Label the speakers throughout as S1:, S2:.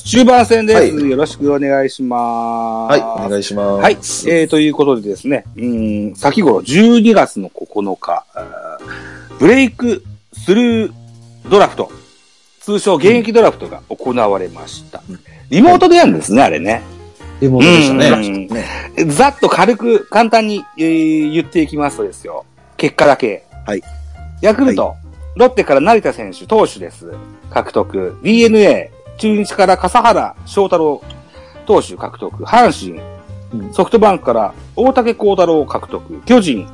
S1: 中盤戦です、
S2: はい
S1: よろしくお願いします。
S2: はい、お願いします。
S1: はい。えー、ということでですね、うん、先頃12月の9日、ブレイクスルードラフト、通称現役ドラフトが行われました。リモートでやるんですね、あれね。
S2: リモートでしたね。
S1: うん
S2: ね
S1: ざっと軽く、簡単に、えー言っていきますとですよ。結果だけ。
S3: はい。
S1: ヤクルト、ロッテから成田選手、投手です。獲得。DNA、中日から笠原翔太郎、投手獲得。阪神、
S2: うん
S1: ソフトバンクから大竹幸太郎獲得。巨人、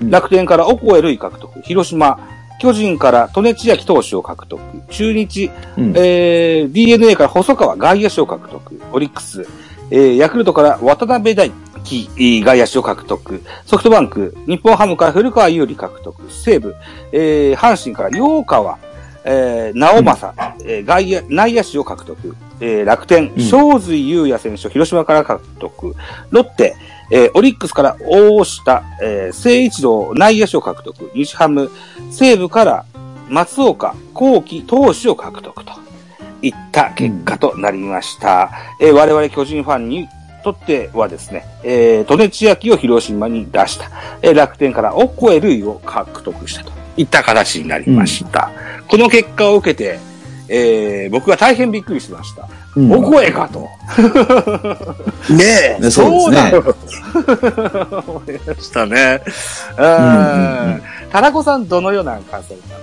S2: うん
S1: 楽天からオコエルイ獲得。広島、巨人から利根千秋投手を獲得。中日、
S2: うん
S1: えー、DNA から細川外野手を獲得。オリックス、えー、ヤクルトから渡辺大輝えー外野手を獲得。ソフトバンク、日本ハムから古川優里獲得。西武、えー、阪神から陽川、えー、直正、えー外野、内野手を獲得。えー、楽天、
S2: うん
S1: 正髄優也選手を広島から獲得。ロッテ、えー、オリックスから大下、えー、聖一郎内野手を獲得。西ハム、西武から松岡、幸喜投手を獲得といった結果となりました。えー我々巨人ファンにとってはですね、えー、利根千秋を広島に出した。えー楽天からオコエルイを獲得したといった形になりました。この結果を受けて、えー僕は大変びっくりしました。
S2: うん
S1: オコエかと。
S3: ねえ。
S2: ねそうですね。
S1: 思いましたね。う
S2: うんうん
S1: ん。田中さん、どのような感想ですか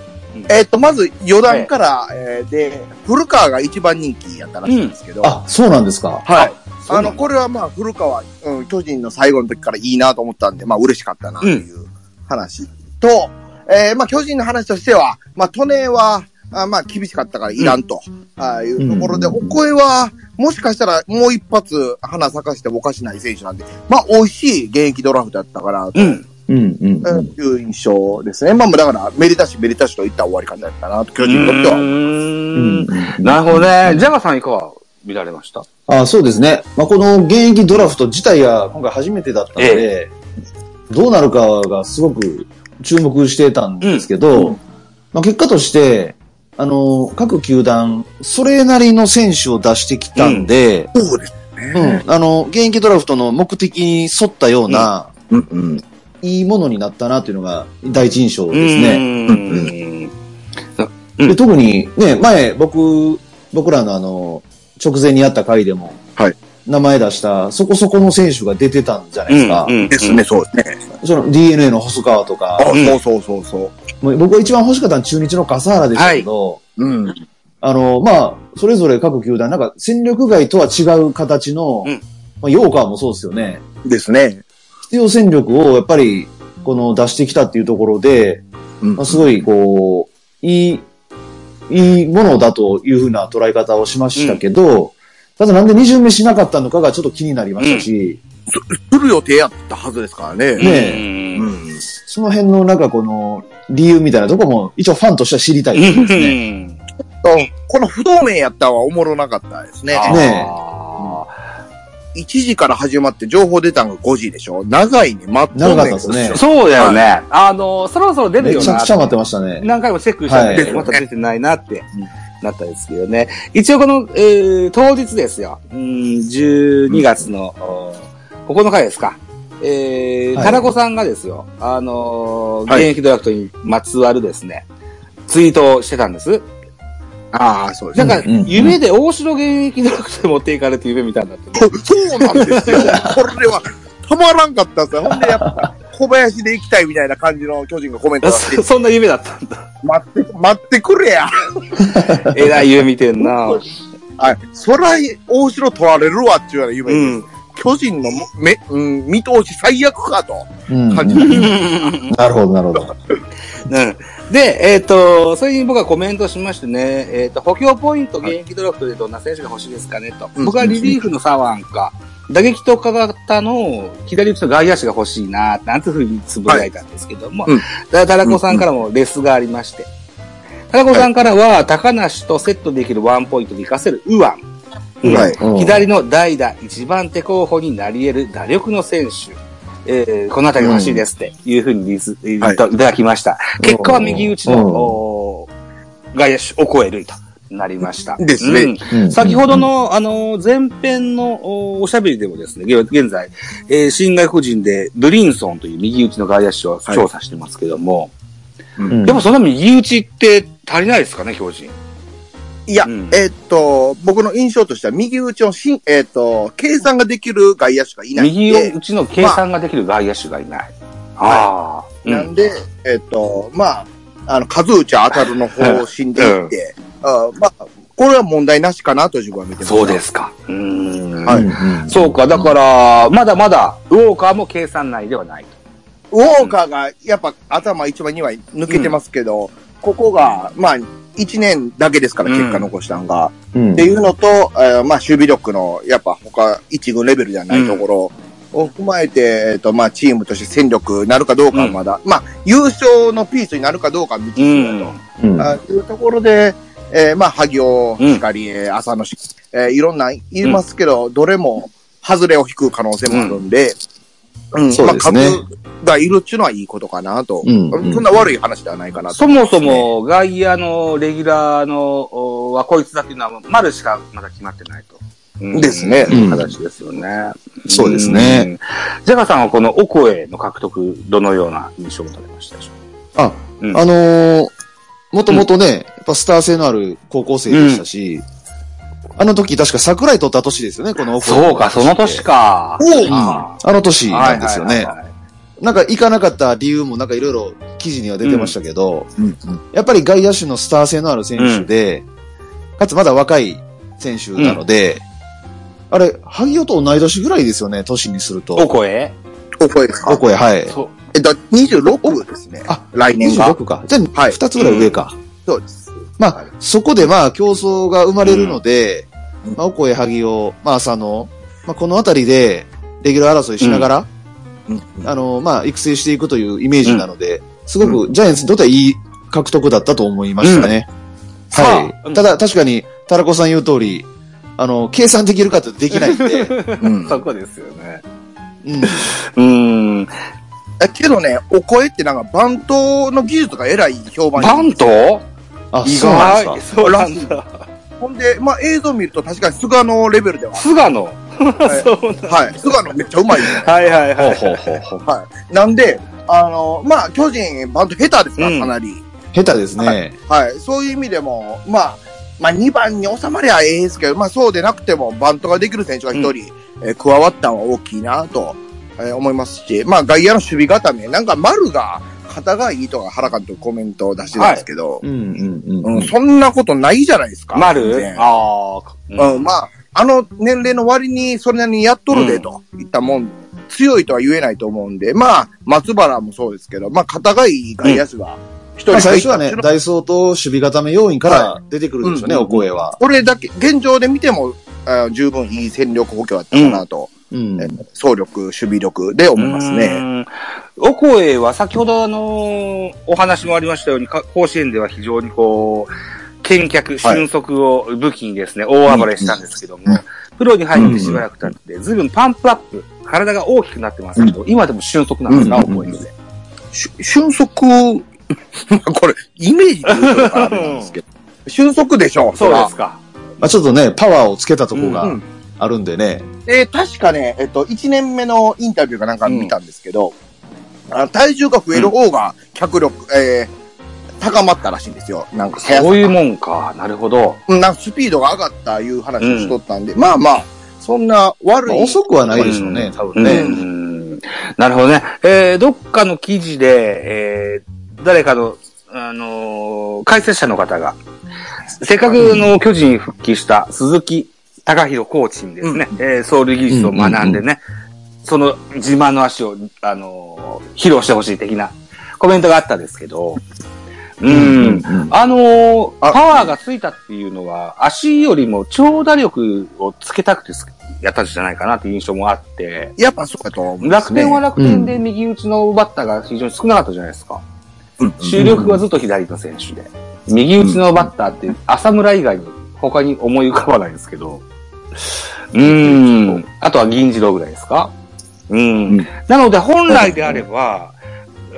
S3: えっと、まず、余談から、えーで、古川が一番人気やったらしいんですけど、
S2: あ、そうなんですか。
S3: はい。あの、これはまあ、古川、うん、巨人の最後の時からいいなと思ったんで、まあ、嬉しかったな、という話と、えーまあ、巨人の話としては、まあ、利根は、あまあ、厳しかったからいらんと、あいうところで、
S2: うん
S3: お声は、もしかしたらもう一発花咲かしてもおかしない選手なんで、まあ、美味しい現役ドラフトだったかな、と
S1: うん。
S2: うん、うん。うん
S3: いう印象ですね。まあ、だから、めでたしめでたしといった終わり方だったな、と巨人にとっては。
S1: う
S2: ん
S1: んなるほどね。ジャガさんいかが見られました？
S2: あそうですね。まあ、この現役ドラフト自体が今回初めてだったので、どうなるかがすごく注目してたんですけど、まあ、結果として、あの、各球団、それなりの選手を出してきたんで、
S3: そうですね。
S2: うんあの、現役ドラフトの目的に沿ったような、
S3: うん、うん。
S2: いいものになったなっていうのが第一印象
S1: う
S2: ですね。
S1: ーん。うん
S2: で特にね、前僕、僕らのあの、直前にやった回でも、
S3: はい
S2: 名前出した、そこそこの選手が出てたんじゃないですか。
S1: うん
S3: ですね、。そうですね。
S2: その DNA の細川とか、
S3: あ、
S1: うん
S3: そうそうそうそう。
S2: もう僕が一番欲しかったのは中日の笠原でしたけど、
S3: うん。
S2: あの、まあ、それぞれ各球団、なんか戦力外とは違う形の、
S1: うん
S2: まあ、ヨーカーもそうですよね。
S3: ですね。
S2: 必要戦力をやっぱり、この出してきたっていうところで、
S3: うん
S2: まあ、すごい、こう、いい、いいものだというふうな捉え方をしましたけど、ただなんで二巡目しなかったのかがちょっと気になりましたし、
S3: する予定やったはずですからね。
S2: ね
S1: う。
S3: うんん。
S2: その辺のなんかこの理由みたいなとこも一応ファンとしては知りたいですね。
S3: この不透明やったはおもろなかったですね。
S2: ね
S1: あ
S3: 1時から始まって情報出たのが5時でしょ長いね、待っとん
S2: 長かったですね
S1: ーそうだよね。あの、そろそろ出る
S2: め
S1: よな
S2: ちゃくちゃ待ってましたね。
S1: 何回もチェックしたんで、
S2: はい
S1: まだ出てないなってなったんですけどね。一応この、えー当日ですよ。うん、12月の、お9日ですか。えー、
S2: はい
S1: 田中さんがですよ、あのー
S3: はい
S1: 現役ドラフトにまつわるですね、ツイートをしてたんです。
S3: ああ、そうですね。
S1: なんか、
S2: うんうん
S1: 夢で大城現役ドラフトに持っていかれて夢見たんだって、ね。
S3: そうなんですよ。これは、たまらんかったんですよ。ほんで、やっぱ、小林で行きたいみたいな感じの巨人がコメント出して
S1: そ、そんな夢だったんだ。
S3: 待って、待ってくれや。
S1: えらい夢見てんな。
S3: はい。そら、大城取られるわっていうような夢です。
S1: うん。
S3: 巨人のめ、うん、見通し最悪かと
S2: うん
S3: 感じた。
S2: なるほど、なるほど。
S1: うん。で、えっ、と、それに僕はコメントしましてね、えっ、と、補強ポイント、現役ドラフトでどんな選手が欲しいですかねと。
S3: うん
S1: 僕はリリーフの左腕か、打撃特化型の左打ちの外野手が欲しいな、なんていうふうにつぶやいたんですけども、
S3: うん
S1: だ田中さんからもレスがありまして、田中さんからは、高梨とセットできるワンポイントで活かせる右腕。うん。
S3: はい。
S2: うん
S1: 左の代打一番手候補になり得る打力の選手。えーこのあたりが欲しいですっていうふうにリス、い。ただきました。結果は右打ちの、外野手を超えるとなりました。
S3: ですね。
S1: うん。先ほどの、あの、前編のおおしゃべりでもですね、現現在、えー新外国人でブリンソンという右打ちの外野手を調査してますけども、
S2: うん。
S1: でもその右打ちって足りないですかね、巨人。
S3: いや、
S1: うん。
S3: えーっと、僕の印象としては、右打ちのしん、えーっと、計算ができる外野手がいないん
S1: 右
S3: で、
S1: 打ちの計算ができる外野手がいない。ああ、うん。
S3: なんで、えーっと、まあ、あの、数打ち当たるの方針でいって、あまあ、これは問題なしかなと自分は見てます。
S1: そうで。すか。うーん。
S3: はい
S2: うん
S1: そうか、だから、まだまだ、ウォーカーも計算内ではない。
S3: ウォーカーが、やっぱ頭1枚2枚抜けてますけど、ここが、まあ、1年だけですから、
S1: うん
S3: 結果残したんが。
S2: うん
S3: っていうのと、えーまあ、守備力の、やっぱ他、一軍レベルじゃないところを踏まえて、えっ、と、まあ、チームとして戦力なるかどうかはまだ、まあ、優勝のピースになるかどうかは未知数だと。
S2: うん
S3: あいうところで、えーまあ、萩尾しかり、えー浅野し、えーいろんな言いますけど、どれも、外れを引く可能性もあるんで、うん、
S2: そうですね。
S3: まあ、株がいるっていうのはいいことかなと。
S2: うん。うん
S3: そんな悪い話ではないかなと。
S1: そもそも、外野のレギュラーの、おはこいつだっていうのは、丸しかまだ決まってないと。うん。
S3: ですね。
S1: いう形ですよね。
S2: そうですね。
S1: うん。ジャガさんはこのオコエの獲得、どのような印象を持たれましたでしょ
S2: あ、
S1: うん。
S2: あのーもともとね、やっぱスター性のある高校生でしたし、あの時確か桜井取った年ですよね、このオフ
S1: そうか、その年。か。
S3: おう
S1: あ
S2: あの年
S1: ー
S2: なんですよね。なんか行かなかった理由もなんかいろいろ記事には出てましたけど、
S3: うん
S2: やっぱり外野手のスター性のある選手で、かつまだ若い選手なので、あれ、萩尾と同い年ぐらいですよね、年にすると。
S1: オコエ
S3: お声ですか？
S2: お声、はい。
S1: そう。
S3: えっと、26ですね。
S2: あ、
S3: 来年が。
S2: 26か。じゃあ、
S3: はい
S2: 2つぐらい上か。
S3: そうです。
S2: まあ、
S3: はい
S2: そこでまあ、競争が生まれるので、
S3: うん
S2: まあ、お声、萩尾、まあ、浅野、まあ、このあたりで、レギュラー争いしながら、
S3: うん
S2: あの、まあ、育成していくというイメージなので、すごくジャイアンツにとってはいい獲得だったと思いましたね。
S1: さ
S2: は
S1: あ
S2: い。ただ、確かに、タラコさん言う通り、あの、計算できるかってできないんで、
S3: うん
S1: そこですよね。
S2: うん。
S1: うーん。
S3: えけどね、お声ってなんかバントの技術が偉い評判
S1: バント？
S2: あ、
S1: 意
S2: そうなん
S1: 外
S2: ですか。
S1: そうなんだ。
S3: ほんで、まあ映像見ると確かに菅野レベルでは。
S1: 菅野？そう
S3: はい。菅野めっちゃうまいよね。
S1: はいはいはい。
S2: ほうほうほうほう。
S3: はい。なんで、あの、まあ巨人バント下手ですから、
S1: うん
S3: かなり。
S2: 下手ですね。
S3: はい。そういう意味でも、まあ、まあ2番に収まりゃええですけど、まあそうでなくてもバントができる選手が一人、えー加わったのは大きいなと、えー思いますし、まあ外野の守備固め、なんか丸が肩がいいとか原監督コメントを出してたんですけど、
S2: うんうんうんうん。
S3: うん、そんなことないじゃないですか。全
S1: 丸
S3: 然
S1: ああ。
S3: うん、まあ、あの年齢の割にそれなりにやっとるで、といったもん、強いとは言えないと思うんで、まあ、松原もそうですけど、まあ、肩がいい外野手が一人
S2: まあ、
S3: 入った
S2: 最初はね、ダイソーと守備固め要員から出てくるんでしょうね、
S3: はい
S2: お声は。
S3: これだけ、現状で見ても、あ十分いい戦力補強だったかなと、
S2: うん
S3: え。総力、守備力で思いますね。
S1: ね。オコエは先ほどあの、お話もありましたように、か甲子園では非常にこう、見客、俊足を武器にですね、大暴れしたんですけども、
S3: うん
S1: プロに入ってしばらく経って、ずいぶんパンプアップ、体が大きくなってますけど、今でも俊足なんですか、
S3: うん
S1: オコエって。
S3: し俊足、ま あこれ、イメージで言うとあれなんですけど、俊足でしょ
S1: そうですか。
S2: まあちょっとね、パワーをつけたとこが
S3: うん
S2: あるんでね。
S3: で、確かね、えっと、1年目のインタビューかなんか見たんですけど、あ体重が増える方が脚力、えー高まったらしいんですよ。なんか
S1: そういうもんか。なるほど。
S3: うんなんかスピードが上がったいう話をしとったんで、まあまあ、そんな悪い。
S2: まあ遅くはないでしょうね、多分ね。
S1: うんなるほどね。えー、どっかの記事で、えー、誰かの、あのー解説者の方が、せっかくの巨人に復帰した鈴木隆弘コーチにですね、えー、走塁技術を学んでね、その自慢の足を、あのー披露してほしい的なコメントがあったんですけど、うん。
S2: うん
S1: あのー
S3: あ
S1: パワーがついたっていうのは、足よりも長打力をつけたくてすやったんじゃないかなっていう印象もあって、
S3: やっぱそうだと思うね。
S1: 楽天は楽天で右打ちのバッターが非常に少なかったじゃないですか。
S3: うん
S1: 主力はずっと左の選手で。右打ちのバッターって浅村以外に他に思い浮かばないんですけど。うーん。あとは銀次郎ぐらいですか？うん。
S3: うん
S1: なので本来であれば、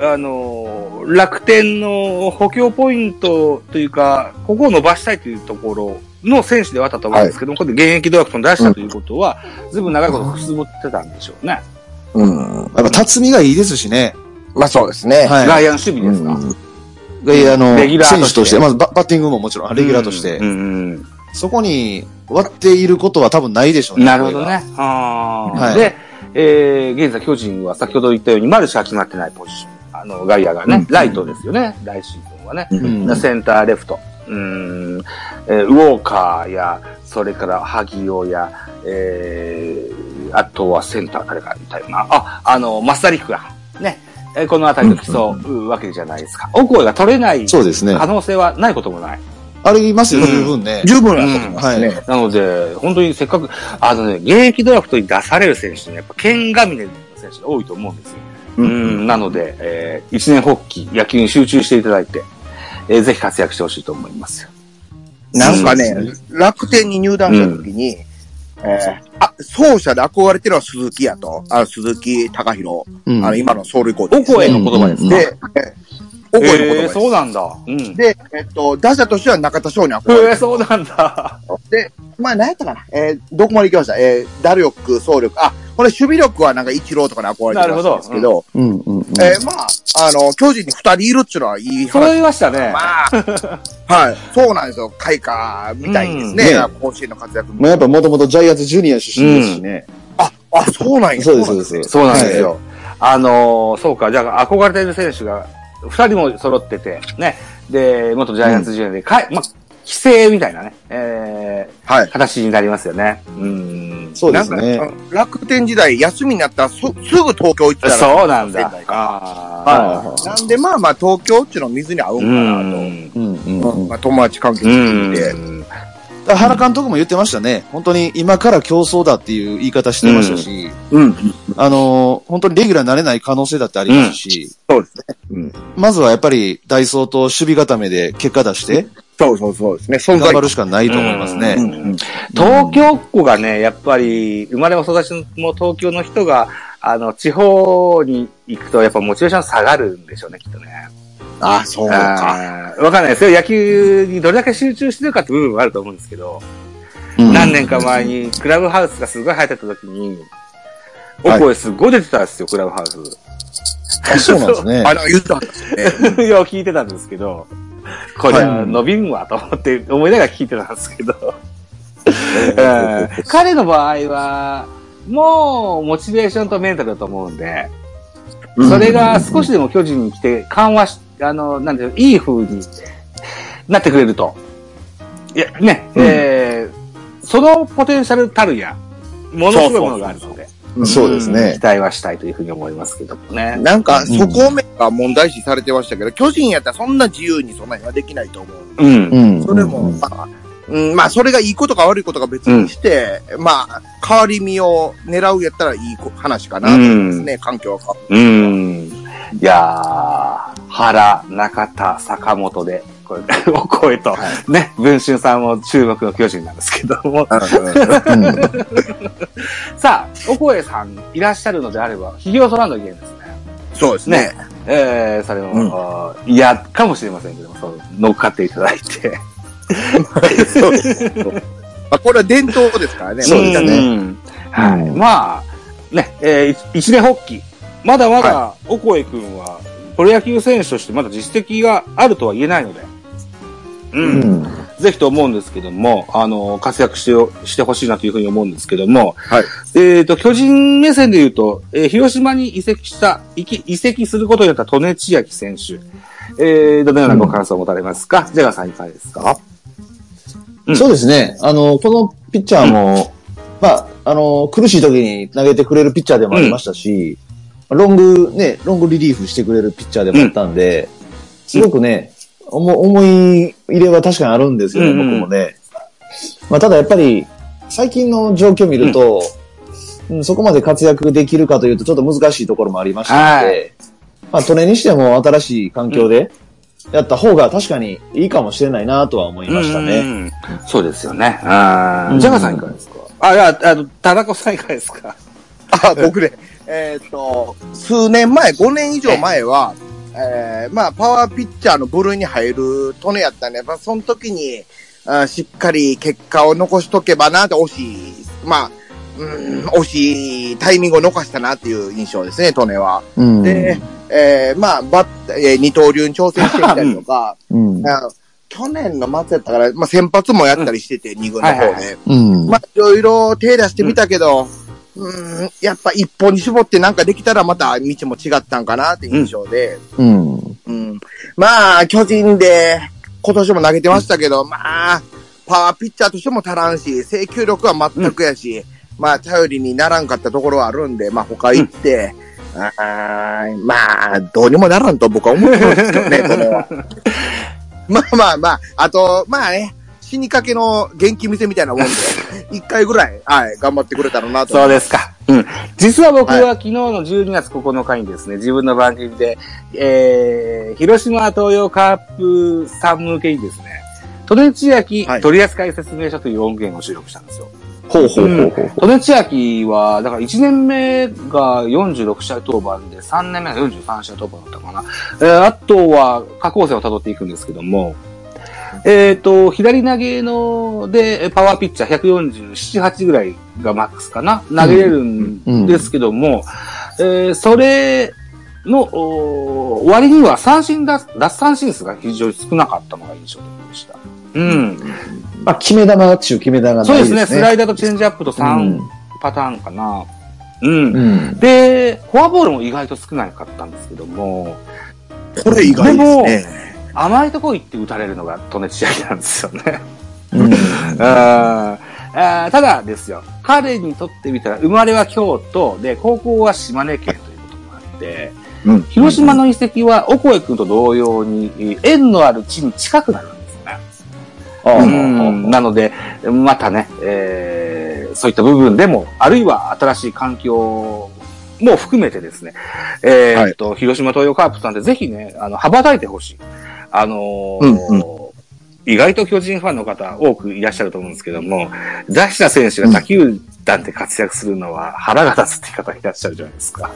S1: あの、楽天の補強ポイントというか、ここを伸ばしたいというところの選手ではあったと思うんですけども、これで現役ドラフトに出したということは、ずいぶん長いことくすぶってたんでしょうね。
S3: うん。
S2: やっぱ、辰巳がいいですしね。
S3: まあそうですね。
S2: はい
S1: 外野の守備ですか？
S2: うんで、あの、選手として、まずババッティングももちろん、レギュラーとして、
S1: うんうん
S2: そこに割っていることは多分ないでしょうね。
S1: なるほどね。
S2: はい
S1: で、えー、現在巨人は先ほど言ったように、マルシが決まってないポジション。あの、外野がね、
S2: うん
S1: ライトですよね、来シーズンはね。
S3: う
S2: うん
S3: ん。
S1: センター、レフト。うーん、えーウォーカーや、それから萩尾や、えー、あとはセンター誰かみたいな。あ、あの、マスタリックが、ね、えーこのあたりと競うわけじゃないですか。オコエが取れない可。能性はないこともない。
S2: ありますよ、
S1: うん
S2: 十分ね。
S3: 十分だと思いますね。
S2: うん
S1: なので、本当にせっかく、あのね、現役ドラフトに出される選手にやっぱ、剣が峰の選手が多いと思うんですよ。
S3: う
S1: うんん、なので、えー一年発起、野球に集中していただいて、えーぜひ活躍してほしいと思いますよ。
S3: なんかね、楽天に入団した時に、えーあ、奏者で憧れてるのは鈴木やと。あの、鈴木隆弘。
S2: うん
S3: あの、今のソウルコーチ
S1: オコエの言葉ですか、
S3: で、です。
S1: そうなんだ。うん。
S3: で、えっと、打者としては中田翔に憧
S1: えー、
S3: れてる。
S1: そうなんだ。
S3: で、まあ、何やったかなえー、どこまで行きました？えー、打力、走力。あ、これ守備力はなんか一郎とかに憧れてるんですけど、
S2: うんうんうん。
S3: えー、まあ、あの、巨人に二人いるっていうのはいい
S1: それ
S3: 話。
S1: 言いましたね。
S3: まあ、はい。そうなんですよ。開花みたいですね。
S2: うんね
S3: 甲子園の活躍
S2: まあやっぱもともとジャイアンツジュニア出身ですしね。
S3: あ、あ、そうなんや。
S2: そうです、そうです。
S1: そうなんですよ。あのーそうか、じゃあ憧れてる選手が、二人も揃ってて、ね。で、元ジャイアンツジュニアで、かい、まあ、規制みたいなね、え
S3: はい
S1: ー、。形になりますよね。うん。
S2: そうですね。
S3: なんか楽天時代、休みになったらそすぐ東京行ってたら。
S1: そうなんだ
S3: はい。なんで、まあまあ、東京っていうの水に合うかなと。
S1: うん。
S2: うん
S3: まあ、友達関係
S1: う
S3: していて。
S1: ん。
S2: 原監督も言ってましたね。本当に今から競争だっていう言い方してましたし、
S3: うん。
S2: あのー本当にレギュラーになれない可能性だってありますし、
S3: そうですね。うん。
S2: まずはやっぱりダイソーと守備固めで結果出して、
S3: そうそうそうですね。存在
S2: 頑張るしかないと思いますね。
S3: うんうん
S1: 東京っ子がね、やっぱり、生まれも育ちも東京の人が、あの、地方に行くと、やっぱモチベーション下がるんでしょうね、きっとね。
S3: ああ、そうか。
S1: わかんないですよ。野球にどれだけ集中してるかって部分はあると思うんですけど、
S2: うん
S1: 何年か前にクラブハウスがすごい流行ってた時に、お
S3: はい
S1: 声すごい出てたんですよ、クラブハウス。
S2: あそうなんですね
S3: あ、。言ったんですよね。
S1: いや、聞いてたんですけど、これは伸びんわと思って思いながら聞いてたんですけど、うん彼の場合は、もうモチベーションとメンタルだと思うんで、それが少しでも巨人に来て緩和し、あの、なんていうのいい風になってくれると。いや、ね、
S3: うん
S1: えーそのポテンシャルたるや、ものすごいものがあるので、
S2: そうですね
S1: 期。待はしたいというふうに思いますけどもね。
S3: なんか、そこ面が問題視されてましたけど、巨人やったらそんな自由にそんなにはできないと思う。
S1: うん。
S2: うん
S3: それも、まあ、うん、まあ、それがいいことか悪いことか別にして、まあ、変わり身を狙うやったらいい話かなと思いますね、環境が変わる。
S1: うん。いやー、原、中田、坂本で、これ、お声と、ね、文春さんも注目の巨人なんですけども。さあ、お声さんいらっしゃるのであれば、ひげを剃らんといけないですね。
S3: そうですね。
S1: えー、それも、
S3: うん
S1: あー嫌かもしれませんけども、そう乗っかっていただいて。
S3: そうですまあ、これは伝統ですからね。
S2: そうですね
S1: んはい。
S2: うん
S1: まあ、ね、えー一一年発起。まだまだ、おこえくんは、プロ野球選手としてまだ実績があるとは言えないので、う。
S2: うんん。
S1: ぜひと思うんですけども、あの、活躍してよ、してほしいなというふうに思うんですけども、
S3: はい。
S1: えっ、と、巨人目線で言うと、えー広島に移籍した、移籍することによった利根千秋選手。えー、どのようなご感想を持たれますか、ジャガーさんいかがですか？うん
S2: そうですね。あの、このピッチャーも、まあ、あの、苦しい時に投げてくれるピッチャーでもありましたし、ロング、ね、ロングリリーフしてくれるピッチャーでもあったんで、すごくね、思思い入れは確かにあるんですよね、
S1: うんうん。
S2: 僕もね。まあ、ただやっぱり、最近の状況を見ると、うん。そこまで活躍できるかというとちょっと難しいところもありましたので、
S1: は
S2: まあ、トレにしても新しい環境でやった方が確かにいいかもしれないなとは思いましたね。
S1: うん。そうですよね。あー。
S2: うん。
S1: ジャガーさんいかがですか？あ、いや、あの、田中さんいかがですか？
S3: あ、僕ね、えっ、と、数年前、5年以上前は、えー、まあ、パワーピッチャーの部類に入るトネやったんで、やっぱその時に、あしっかり結果を残しとけばなって惜しい、まあ、うん、惜しいタイミングを逃したなっていう印象ですね、トネは。
S2: うん。
S3: で、えー、まあ、バッ、えー二刀流に挑戦してきたりとか、
S2: うん。
S3: あ去年の末やったから、まあ、先発もやったりしてて、二軍の方で。
S1: はいはいは
S2: うん。
S3: まあ、いろいろ手出してみたけど、うん、やっぱ一本に絞ってなんかできたらまた道も違ったんかなって印象で、
S2: うん。
S3: うん。まあ、巨人で今年も投げてましたけど、まあ、パワーピッチャーとしても足らんし、制球力は全くやし、まあ、頼りにならんかったところはあるんで、まあ、他行って、あーまあ、どうにもならんと僕は思ってるんですけどね、これは。まあまあまあ、あと、まあね、死にかけの元気見せみたいなもんで、一回ぐらい、はい、頑張ってくれたらなと。
S1: そうですか。うん。実は僕は昨日の12月9日にですね、自分の番組で、えー、広島東洋カープさん向けにですね、トネチヤキ
S3: はい
S1: 取扱説明書という音源を収録したんですよ。
S2: ほうほうほうほう。
S1: トネチヤキは、だから1年目が46試合登板で、3年目が43試合登板だったかな。えー、あとは、下降線を辿っていくんですけども、えっ、と、左投げの、で、パワーピッチャー147、8ぐらいがマックスかな？投げれるんですけども、えーそれの、お割には三振奪、奪三振数が非常に少なかったのが印象的でした。うん。
S2: まあ、決め玉中決め玉がないですね。
S1: そうですね。スライダーとチェンジアップと
S2: う
S1: 3
S2: ん
S1: パターンかな。うん。
S2: うん。
S1: で、フォアボールも意外と少なかったんですけども、
S3: これ意外ですね。
S1: 甘いとこ行って打たれるのがトネチアキなんですよね。
S2: うん。
S1: あーただですよ、彼にとってみたら、生まれは京都で、高校は島根県ということもあって、
S3: うん
S1: 広島の遺跡は、おこえ君と同様に、縁のある地に近くなるんですね。
S2: ああ
S1: うんなので、またね、えーそういった部分でも、あるいは新しい環境も含めてですね、えーっと、広島東洋カープさんでぜひね、あの、羽ばたいてほしい。あのー
S3: うん
S1: 意外と巨人ファンの方多くいらっしゃると思うんですけども、出した選手が他球団で活躍するのは腹が立つって方いらっしゃるじゃないですか。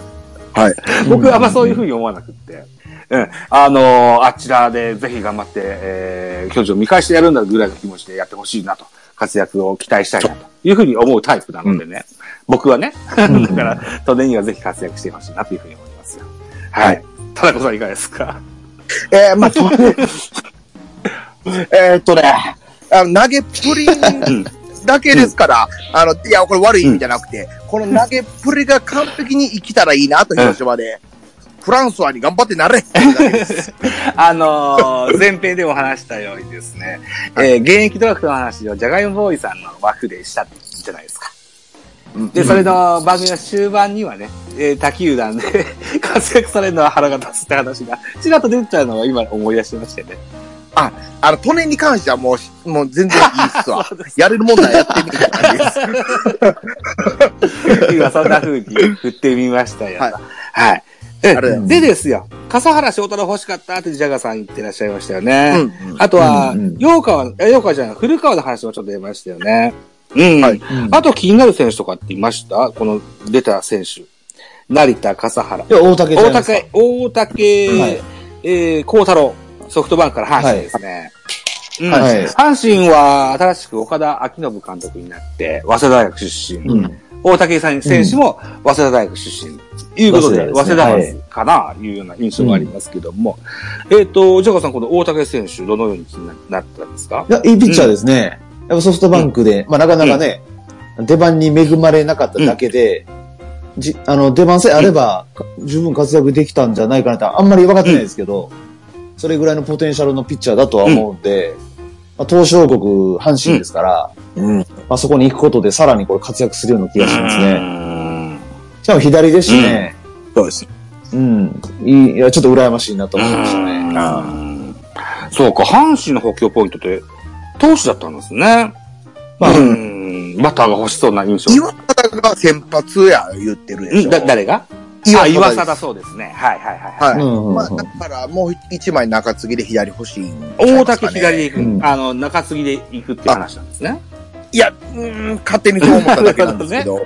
S3: はい。
S1: 僕はあんまそういうふうに思わなくって。うん。あのーあちらでぜひ頑張って、えー、巨人を見返してやるんだぐらいの気持ちでやってほしいなと、活躍を期待したいなというふうに思うタイプなのでね。僕はね。だから、都電にはぜひ活躍してほしいなというふうに思いますよ。はい。田中さんいかがですか？
S3: えー、まあ、と えーっとね、あの投げっぷりだけですから、あの、いや、これ悪い意味じゃなくて、この投げっぷりが完璧に生きたらいいなと、広島で。フランスワに頑張ってなれ
S1: あのー前編でも話したようにですね、えー現役ドラフトの話をジャガイモボーイさんの枠でしたじゃないですか。で、それの番組の終盤にはね、えー他球団で 活躍されるのは腹が立つって話が、ちらっと出てたのを今思い出しましてね。
S3: あの、トネに関してはもうし、もう全然いいっすわ。やれるもんならやってみたいな感じです。
S1: 今そんな風に振ってみましたよ。
S3: はい
S1: はい。でですよ、笠原翔太郎欲しかったってジャガさん言ってらっしゃいましたよね。
S3: うん
S1: あとは
S2: うんうん、
S1: 洋川、え、洋川じゃない、古川の話もちょっと出ましたよね。うん。
S3: はい
S1: あと気になる選手とかっていました？この出た選手。成田、笠原。
S2: いや、大竹
S1: 大。竹、大竹、
S2: はい
S1: えー、孝太郎、ソフトバンクから阪神ですね。うん
S2: はい
S1: 阪神は新しく岡田昭信監督になって、早稲田大学出身。
S2: うん。
S1: 大竹さん選手も早稲田大学出身。いうことで、早
S2: 早稲田ね
S1: かな、いうような印象がありますけども。えっ、と、ジャガさん、この大竹選手、どのように気になったんですか？
S2: いや、いいピッチャーですね。やっぱソフトバンクで、まあなかなかね、出番に恵まれなかっただけで、じ、あの、出番さえあれば、か十分活躍できたんじゃないかなって、あんまり分かってないですけど、それぐらいのポテンシャルのピッチャーだとは思うんで、まあ、東証国、阪神ですから、
S3: うん。
S2: まあそこに行くことでさらにこれ活躍するような気がします
S1: う
S2: ね。
S1: ん
S2: しかも左ですしね、
S3: そうです。
S2: うん。いい、いや、ちょっと羨ましいなと思いましたね。
S1: うんそうか、阪神の補強ポイントって、投手だったんですね。
S2: まあ
S1: うん、バッターが欲しそうな印象。
S3: 岩田が先発や言ってるでしょ。
S1: んだ、誰が？
S3: 岩
S1: あ、岩
S3: 佐
S1: 貞そうですね。はいはいはい。
S3: はい。
S2: うんうんうん
S3: まあ、だからもう一枚中継ぎで左欲しいんちゃい
S1: 大竹左で行く、
S2: うん
S1: あの、中継ぎで行くっていう話なんですね。
S3: いや、うーん、勝手にそう思っただけなんですけど。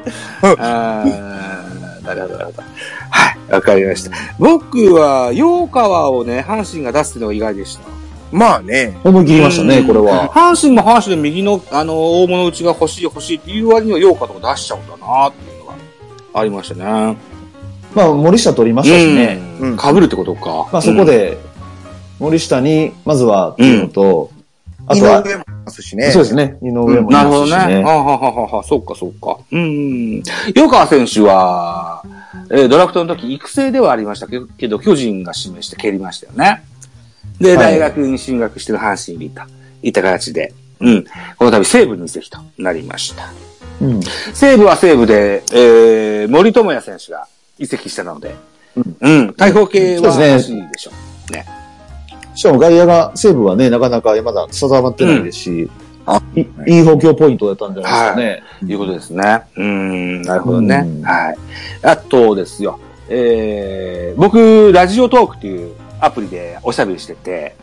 S1: なるほど、なるほど。はい、わかりました。僕は、洋川をね、阪神が出すっていうのが意外でした。
S3: まあね。
S2: 思い切りましたね、
S1: うん
S2: これは。
S1: 阪神も阪神で右の、あの、大物打ちが欲しい欲しいっていう割には洋川とか出しちゃうんだなっていうのがありましたね。
S2: まあ、森下取りましたしね。
S1: うん。
S3: う
S1: るってことか。
S2: まあ、そこで、森下に、まずは、っていうのと、あとは、
S3: 井上もいますしね。
S2: そうですね、井上もい
S1: なるほ
S2: ますし
S1: どね。
S2: ね。
S1: あはははは、そうか、そうか。うん。洋川選手は、えードラフトの時育成ではありましたけど、けど巨人が指名して蹴りましたよね。で、
S2: はい
S1: 大学に進学してる阪神にいた、いった形で、うん。この度西武に移籍となりました。
S2: うん。
S1: 西武は西武で、えー、森友哉選手が移籍したので、うん。大砲系は欲しいでしょう。ね。
S2: しかも外野が、西武はね、なかなかまだ定まってないですし、
S3: あ
S2: いいい補強ポイントだったんじゃないですかね。
S1: いうことですね。うーん、なるほどね
S2: う。ん
S1: はい。あとですよ、えー、僕、ラジオトークっていうアプリでおしゃべりしてて、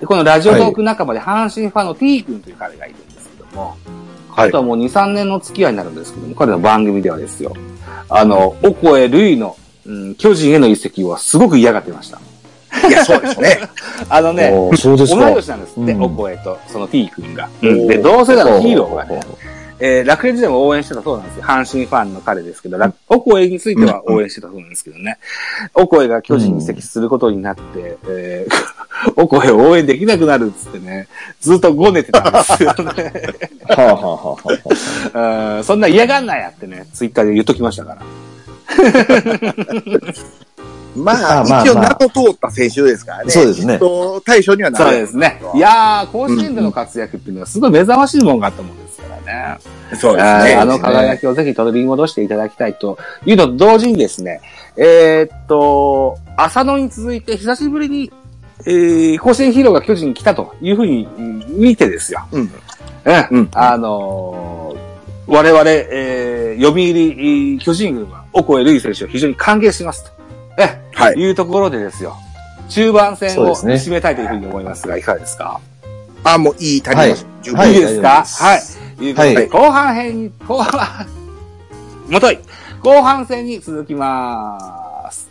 S1: で、このラジオトーク仲間で阪神ファンの T 君という彼がいるんですけども、
S3: はい
S1: あとはもう2、3年の付き合いになるんですけども、彼の番組ではですよ、あの、オコエ・ルイの、うん、巨人への移籍をすごく嫌がってました。
S3: いや、そうですね。
S1: あのね。同い年なんですって、
S2: うん
S1: オコエとその T 君が。うんで、同世代のヒーローがね、えー、楽天時代も応援してたそうなんですよ。阪神ファンの彼ですけど、楽オコエについては応援してたそうなんですけどね。オコエが巨人に移籍することになって、えー、オコエを応援できなくなるっつってね、ずっとごねてたんですよね。
S2: はあ、はあはあ
S1: そんな嫌がんなやってね、ツイッターで言っときましたから。
S3: まあ、
S2: まあまあ
S3: 一応名の通った選手ですからね。
S2: そうですね
S3: 対象にはな
S1: そう
S3: る。
S1: ですね。いやー、甲子園での活躍っていうのはすごい目覚ましいもんがあったもんですからね。
S3: そうですね。
S1: あの輝きをぜひ取り戻していただきたいというのと同時にですね、えーっと、浅野に続いて久しぶりに、えー、甲子園ヒーローが巨人に来たというふうにうん見てですよ。
S3: うん。
S1: うん。
S3: うん
S1: あのー我々、えー、読売巨人軍は、オコエルイ選手を非常に歓迎しますと。え、
S3: はい。
S1: いうところでですよ。中盤戦を締めたいというふうに思いますが、いかがですか？
S3: あ、もういい、足ります。十分。
S2: はい
S1: いいですか？
S2: 大丈夫です
S1: はい。いうことで、
S2: はい
S1: 後半編に、後半、もとい、後半戦に続きます。